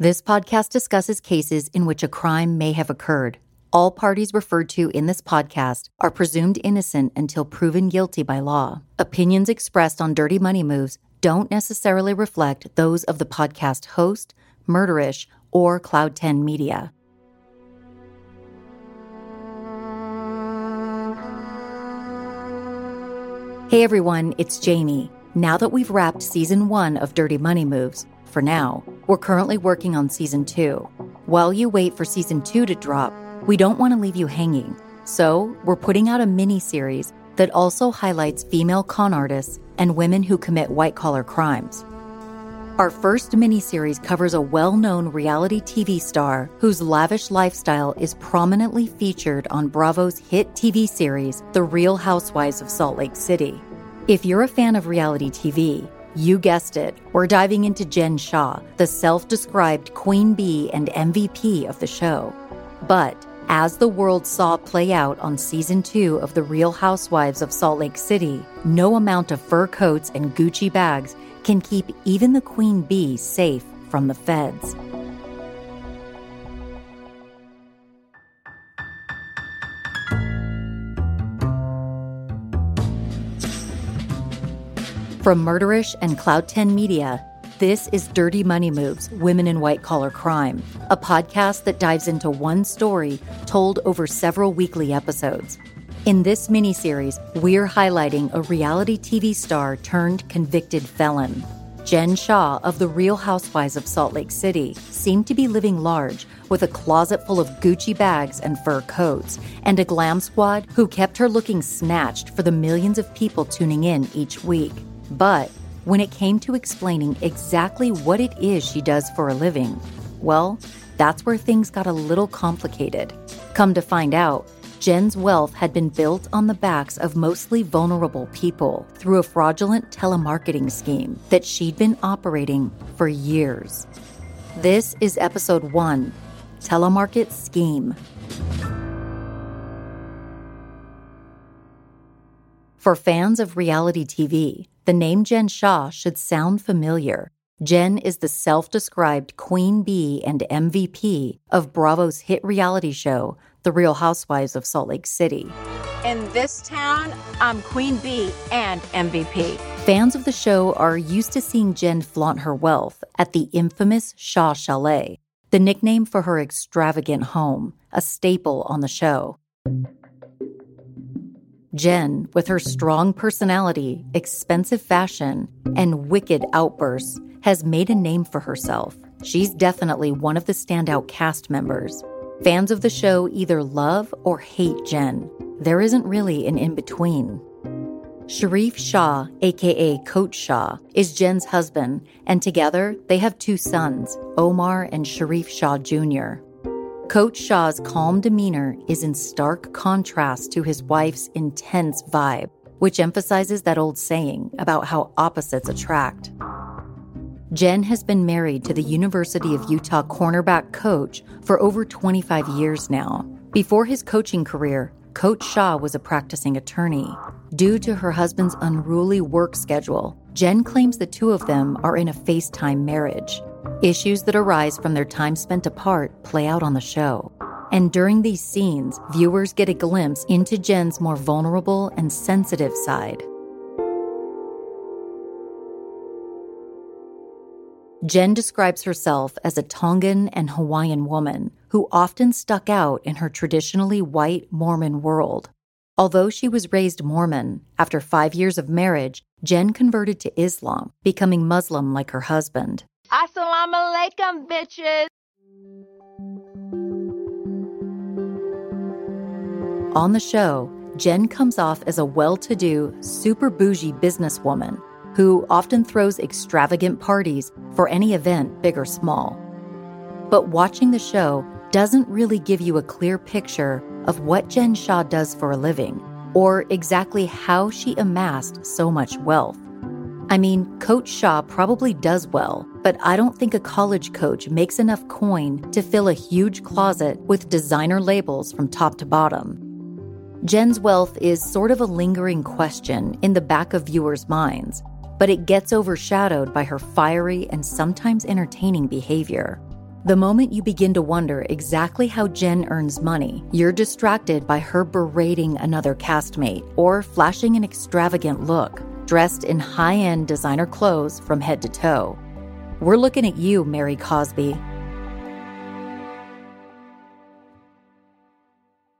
This podcast discusses cases in which a crime may have occurred. All parties referred to in this podcast are presumed innocent until proven guilty by law. Opinions expressed on Dirty Money Moves don't necessarily reflect those of the podcast host, Murderish, or Cloud 10 Media. Hey everyone, it's Jami. Now that we've wrapped season one of Dirty Money Moves, for now, we're currently working on season two. While you wait for season two to drop, we don't want to leave you hanging. So, we're putting out a mini series that also highlights female con artists and women who commit white collar crimes. Our first miniseries covers a well known reality TV star whose lavish lifestyle is prominently featured on Bravo's hit TV series, The Real Housewives of Salt Lake City. If you're a fan of reality TV, you guessed it, we're diving into Jen Shah, the self described queen bee and MVP of the show. But as the world saw play out on season two of The Real Housewives of Salt Lake City, no amount of fur coats and Gucci bags can keep even the queen bee safe from the feds. From Murderish and Cloud 10 Media, this is Dirty Money Moves Women in White Collar Crime, a podcast that dives into one story told over several weekly episodes. In this miniseries, we're highlighting a reality TV star turned convicted felon. Jen Shah of The Real Housewives of Salt Lake City seemed to be living large with a closet full of Gucci bags and fur coats, and a glam squad who kept her looking snatched for the millions of people tuning in each week. But when it came to explaining exactly what it is she does for a living, well, that's where things got a little complicated. Come to find out, Jen's wealth had been built on the backs of mostly vulnerable people through a fraudulent telemarketing scheme that she'd been operating for years. This is episode one Telemarket Scheme. For fans of reality TV, the name Jen Shah should sound familiar. Jen is the self described queen bee and MVP of Bravo's hit reality show, the Real Housewives of Salt Lake City. In this town, I'm Queen Bee and MVP. Fans of the show are used to seeing Jen flaunt her wealth at the infamous Shah Chalet, the nickname for her extravagant home, a staple on the show. Jen, with her strong personality, expensive fashion, and wicked outbursts, has made a name for herself. She's definitely one of the standout cast members. Fans of the show either love or hate Jen. There isn't really an in between. Sharif Shah, aka Coach Shah, is Jen's husband, and together they have two sons, Omar and Sharif Shah Jr. Coach Shah's calm demeanor is in stark contrast to his wife's intense vibe, which emphasizes that old saying about how opposites attract. Jen has been married to the University of Utah cornerback coach for over 25 years now. Before his coaching career, Coach Shah was a practicing attorney. Due to her husband's unruly work schedule, Jen claims the two of them are in a FaceTime marriage. Issues that arise from their time spent apart play out on the show. And during these scenes, viewers get a glimpse into Jen's more vulnerable and sensitive side. Jen describes herself as a Tongan and Hawaiian woman who often stuck out in her traditionally white Mormon world. Although she was raised Mormon, after five years of marriage, Jen converted to Islam, becoming Muslim like her husband. Assalamu alaikum, bitches. On the show, Jen comes off as a well to do, super bougie businesswoman who often throws extravagant parties for any event, big or small. But watching the show doesn't really give you a clear picture of what Jen Shah does for a living or exactly how she amassed so much wealth. I mean, Coach Shah probably does well, but I don't think a college coach makes enough coin to fill a huge closet with designer labels from top to bottom. Jen's wealth is sort of a lingering question in the back of viewers' minds, but it gets overshadowed by her fiery and sometimes entertaining behavior. The moment you begin to wonder exactly how Jen earns money, you're distracted by her berating another castmate or flashing an extravagant look, dressed in high end designer clothes from head to toe. We're looking at you, Mary Cosby.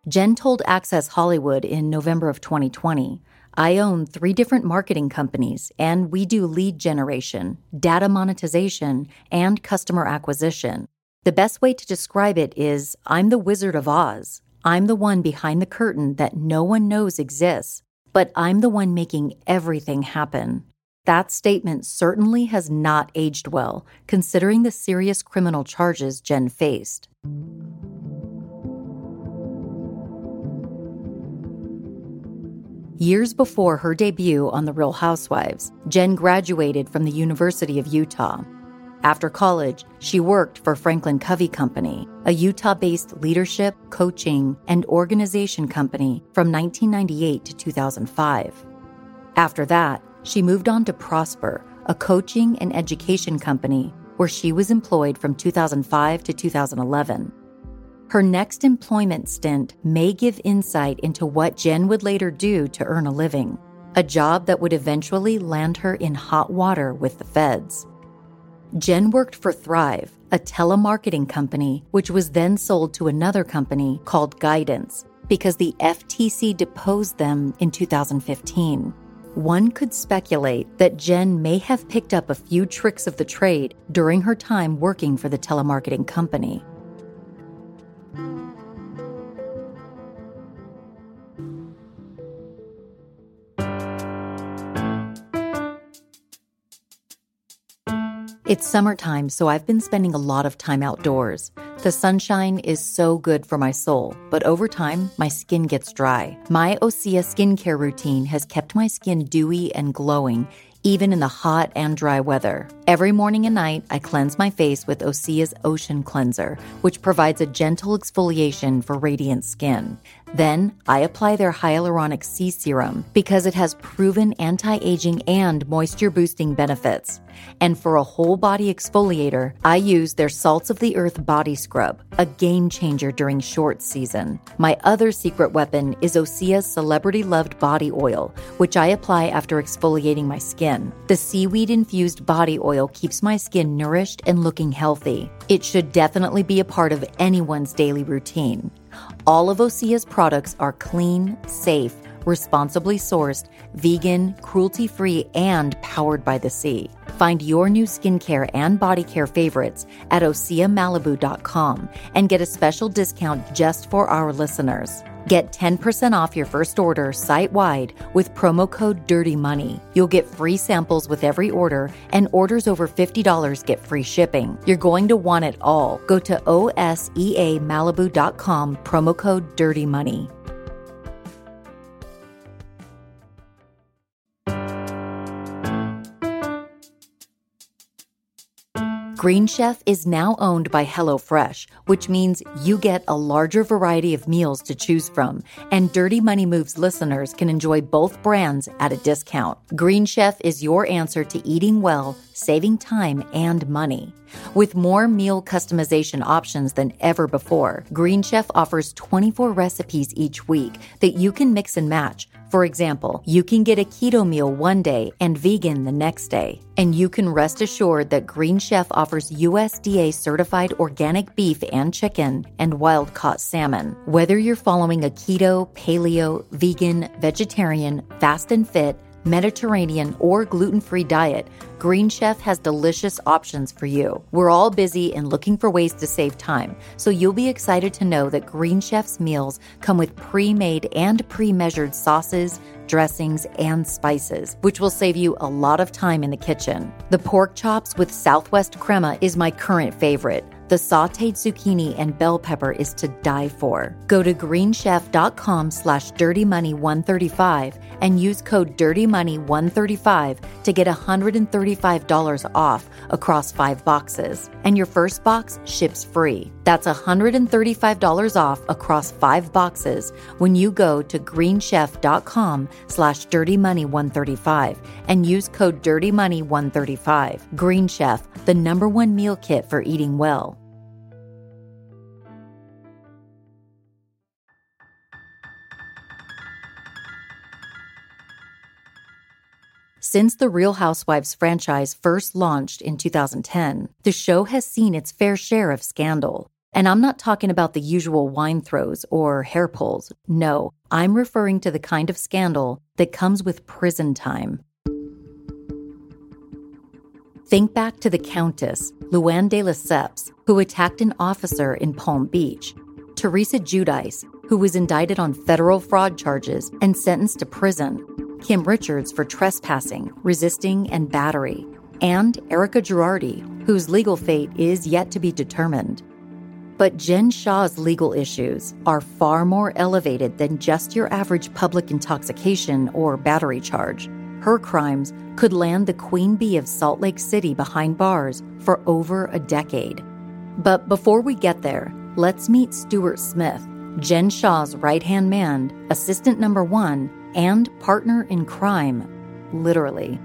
Jen told Access Hollywood in November of 2020 I own three different marketing companies, and we do lead generation, data monetization, and customer acquisition. The best way to describe it is I'm the Wizard of Oz. I'm the one behind the curtain that no one knows exists, but I'm the one making everything happen. That statement certainly has not aged well, considering the serious criminal charges Jen faced. Years before her debut on The Real Housewives, Jen graduated from the University of Utah. After college, she worked for Franklin Covey Company, a Utah based leadership, coaching, and organization company from 1998 to 2005. After that, she moved on to Prosper, a coaching and education company where she was employed from 2005 to 2011. Her next employment stint may give insight into what Jen would later do to earn a living, a job that would eventually land her in hot water with the feds. Jen worked for Thrive, a telemarketing company, which was then sold to another company called Guidance because the FTC deposed them in 2015. One could speculate that Jen may have picked up a few tricks of the trade during her time working for the telemarketing company. It's summertime, so I've been spending a lot of time outdoors. The sunshine is so good for my soul, but over time, my skin gets dry. My Osea skincare routine has kept my skin dewy and glowing even in the hot and dry weather. Every morning and night, I cleanse my face with Osea's Ocean Cleanser, which provides a gentle exfoliation for radiant skin. Then I apply their Hyaluronic Sea Serum because it has proven anti aging and moisture boosting benefits. And for a whole body exfoliator, I use their Salts of the Earth Body Scrub, a game changer during short season. My other secret weapon is Osea's celebrity loved body oil, which I apply after exfoliating my skin. The seaweed infused body oil keeps my skin nourished and looking healthy. It should definitely be a part of anyone's daily routine. All of Osea's products are clean, safe, responsibly sourced, vegan, cruelty free, and powered by the sea. Find your new skincare and body care favorites at OseaMalibu.com and get a special discount just for our listeners. Get 10% off your first order site wide with promo code Dirty Money. You'll get free samples with every order, and orders over $50 get free shipping. You're going to want it all. Go to OSEAMalibu.com, promo code Dirty Money. Green Chef is now owned by HelloFresh, which means you get a larger variety of meals to choose from, and Dirty Money Moves listeners can enjoy both brands at a discount. Green Chef is your answer to eating well, saving time and money. With more meal customization options than ever before, Green Chef offers 24 recipes each week that you can mix and match for example, you can get a keto meal one day and vegan the next day. And you can rest assured that Green Chef offers USDA certified organic beef and chicken and wild caught salmon. Whether you're following a keto, paleo, vegan, vegetarian, fast and fit, Mediterranean, or gluten free diet, Green Chef has delicious options for you. We're all busy and looking for ways to save time, so you'll be excited to know that Green Chef's meals come with pre made and pre measured sauces, dressings, and spices, which will save you a lot of time in the kitchen. The pork chops with Southwest crema is my current favorite. The sauteed zucchini and bell pepper is to die for. Go to greenchef.com slash dirtymoney135 and use code dirtymoney135 to get $135 off across five boxes. And your first box ships free. That's $135 off across five boxes when you go to greenchef.com slash dirtymoney135 and use code dirtymoney135. Green Chef, the number one meal kit for eating well. Since the Real Housewives franchise first launched in 2010, the show has seen its fair share of scandal. And I'm not talking about the usual wine throws or hair pulls. No, I'm referring to the kind of scandal that comes with prison time. Think back to the Countess, Luann de Lesseps, who attacked an officer in Palm Beach, Teresa Giudice, who was indicted on federal fraud charges and sentenced to prison, Kim Richards for trespassing, resisting, and battery, and Erika Girardi, whose legal fate is yet to be determined. But Jen Shah's legal issues are far more elevated than just your average public intoxication or battery charge. Her crimes could land the queen bee of Salt Lake City behind bars for over a decade. But before we get there, let's meet Stuart Smith, Jen Shah's right hand man, assistant number one, and partner in crime, literally.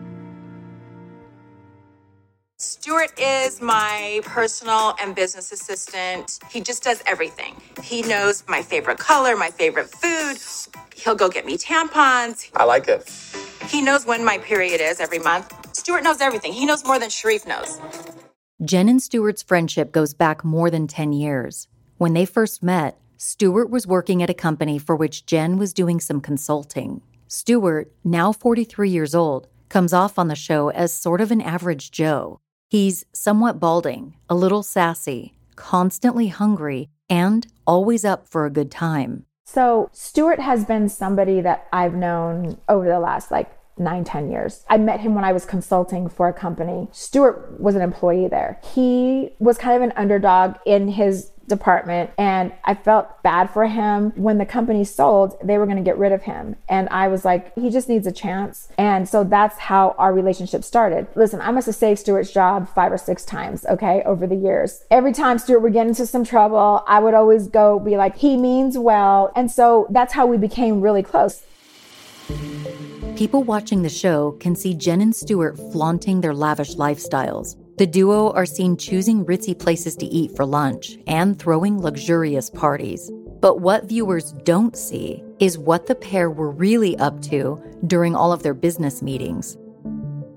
Stuart is my personal and business assistant. He just does everything. He knows my favorite color, my favorite food. He'll go get me tampons. I like it. He knows when my period is every month. Stuart knows everything. He knows more than Sharif knows. Jen and Stuart's friendship goes back more than 10 years. When they first met, Stuart was working at a company for which Jen was doing some consulting. Stuart, now 43 years old, comes off on the show as sort of an average Joe. He's somewhat balding, a little sassy, constantly hungry, and always up for a good time. So, Stuart has been somebody that I've known over the last like nine, 10 years. I met him when I was consulting for a company. Stuart was an employee there. He was kind of an underdog in his department and I felt bad for him. When the company sold, they were going to get rid of him. And I was like, he just needs a chance. And so that's how our relationship started. Listen, I must have saved Stuart's job five or six times, okay, over the years. Every time Stuart would get into some trouble, I would always go be like, he means well. And so that's how we became really close. People watching the show can see Jen and Stuart flaunting their lavish lifestyles. The duo are seen choosing ritzy places to eat for lunch and throwing luxurious parties. But what viewers don't see is what the pair were really up to during all of their business meetings.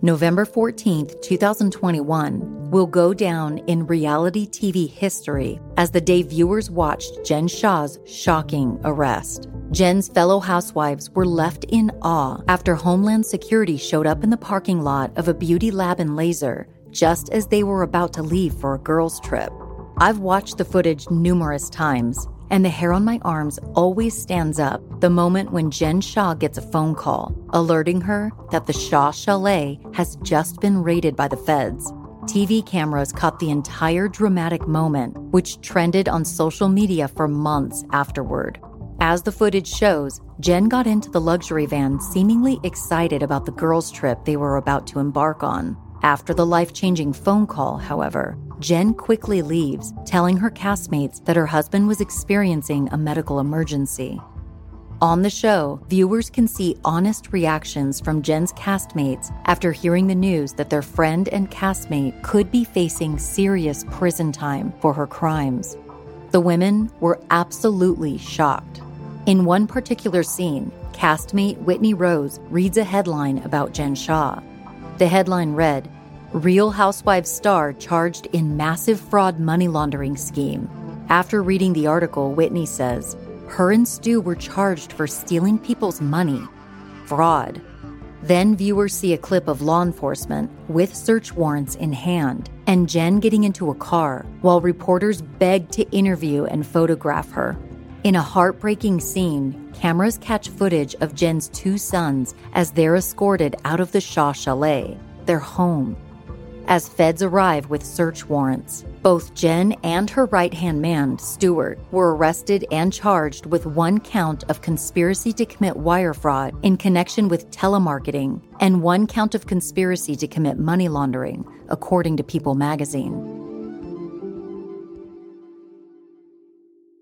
November 14th, 2021, will go down in reality TV history as the day viewers watched Jen Shah's shocking arrest. Jen's fellow housewives were left in awe after Homeland Security showed up in the parking lot of a beauty lab in Laser just as they were about to leave for a girls' trip. I've watched the footage numerous times, and the hair on my arms always stands up the moment when Jen Shah gets a phone call alerting her that the Shah Chalet has just been raided by the feds. TV cameras caught the entire dramatic moment, which trended on social media for months afterward. As the footage shows, Jen got into the luxury van seemingly excited about the girls' trip they were about to embark on. After the life changing phone call, however, Jen quickly leaves, telling her castmates that her husband was experiencing a medical emergency. On the show, viewers can see honest reactions from Jen's castmates after hearing the news that their friend and castmate could be facing serious prison time for her crimes. The women were absolutely shocked. In one particular scene, castmate Whitney Rose reads a headline about Jen Shah. The headline read Real Housewives star charged in massive fraud money laundering scheme. After reading the article, Whitney says, her and Stu were charged for stealing people's money. Fraud. Then viewers see a clip of law enforcement with search warrants in hand and Jen getting into a car while reporters beg to interview and photograph her. In a heartbreaking scene, cameras catch footage of Jen's two sons as they're escorted out of the Shah Chalet, their home. As feds arrive with search warrants, both Jen and her right hand man, Stuart, were arrested and charged with one count of conspiracy to commit wire fraud in connection with telemarketing and one count of conspiracy to commit money laundering, according to People magazine.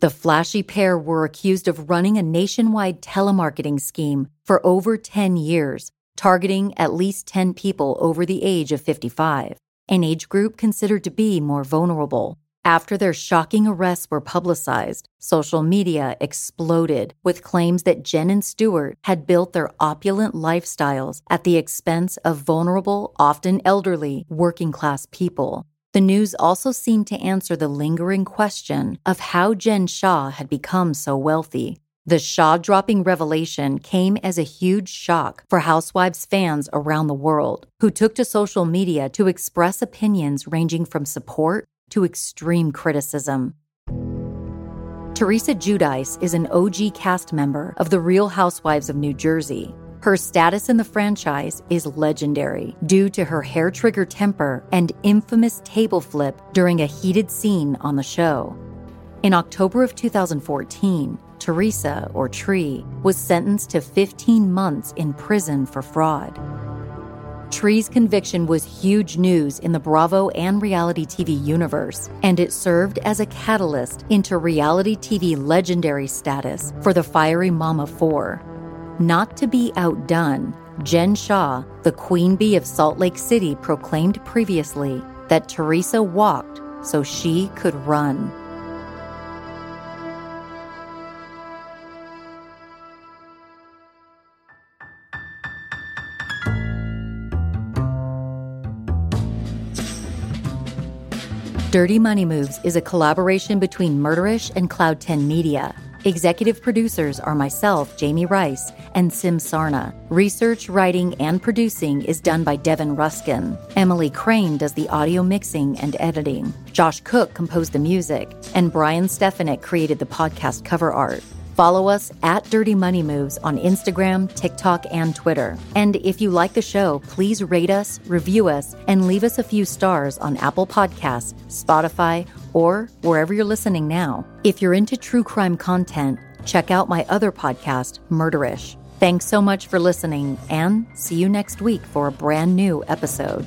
The flashy pair were accused of running a nationwide telemarketing scheme for over 10 years, targeting at least 10 people over the age of 55, an age group considered to be more vulnerable. After their shocking arrests were publicized, social media exploded with claims that Jen and Stuart had built their opulent lifestyles at the expense of vulnerable, often elderly, working class people. The news also seemed to answer the lingering question of how Jen Shah had become so wealthy. The Shah dropping revelation came as a huge shock for Housewives fans around the world, who took to social media to express opinions ranging from support to extreme criticism. Teresa Giudice is an OG cast member of The Real Housewives of New Jersey. Her status in the franchise is legendary due to her hair trigger temper and infamous table flip during a heated scene on the show. In October of 2014, Teresa, or Tree, was sentenced to 15 months in prison for fraud. Tree's conviction was huge news in the Bravo and reality TV universe, and it served as a catalyst into reality TV legendary status for the fiery Mama 4. Not to be outdone, Jen Shah, the queen bee of Salt Lake City, proclaimed previously that Teresa walked so she could run. Dirty Money Moves is a collaboration between Murderish and Cloud 10 Media. Executive producers are myself, Jami Rice, and Sim Sarna. Research, writing, and producing is done by Devin Ruskin. Emily Crain does the audio mixing and editing. Josh Cooke composed the music, and Brian Stefanik created the podcast cover art. Follow us at Dirty Money Moves on Instagram, TikTok, and Twitter. And if you like the show, please rate us, review us, and leave us a few stars on Apple Podcasts, Spotify, or wherever you're listening now. If you're into true crime content, check out my other podcast, Murderish. Thanks so much for listening, and see you next week for a brand new episode.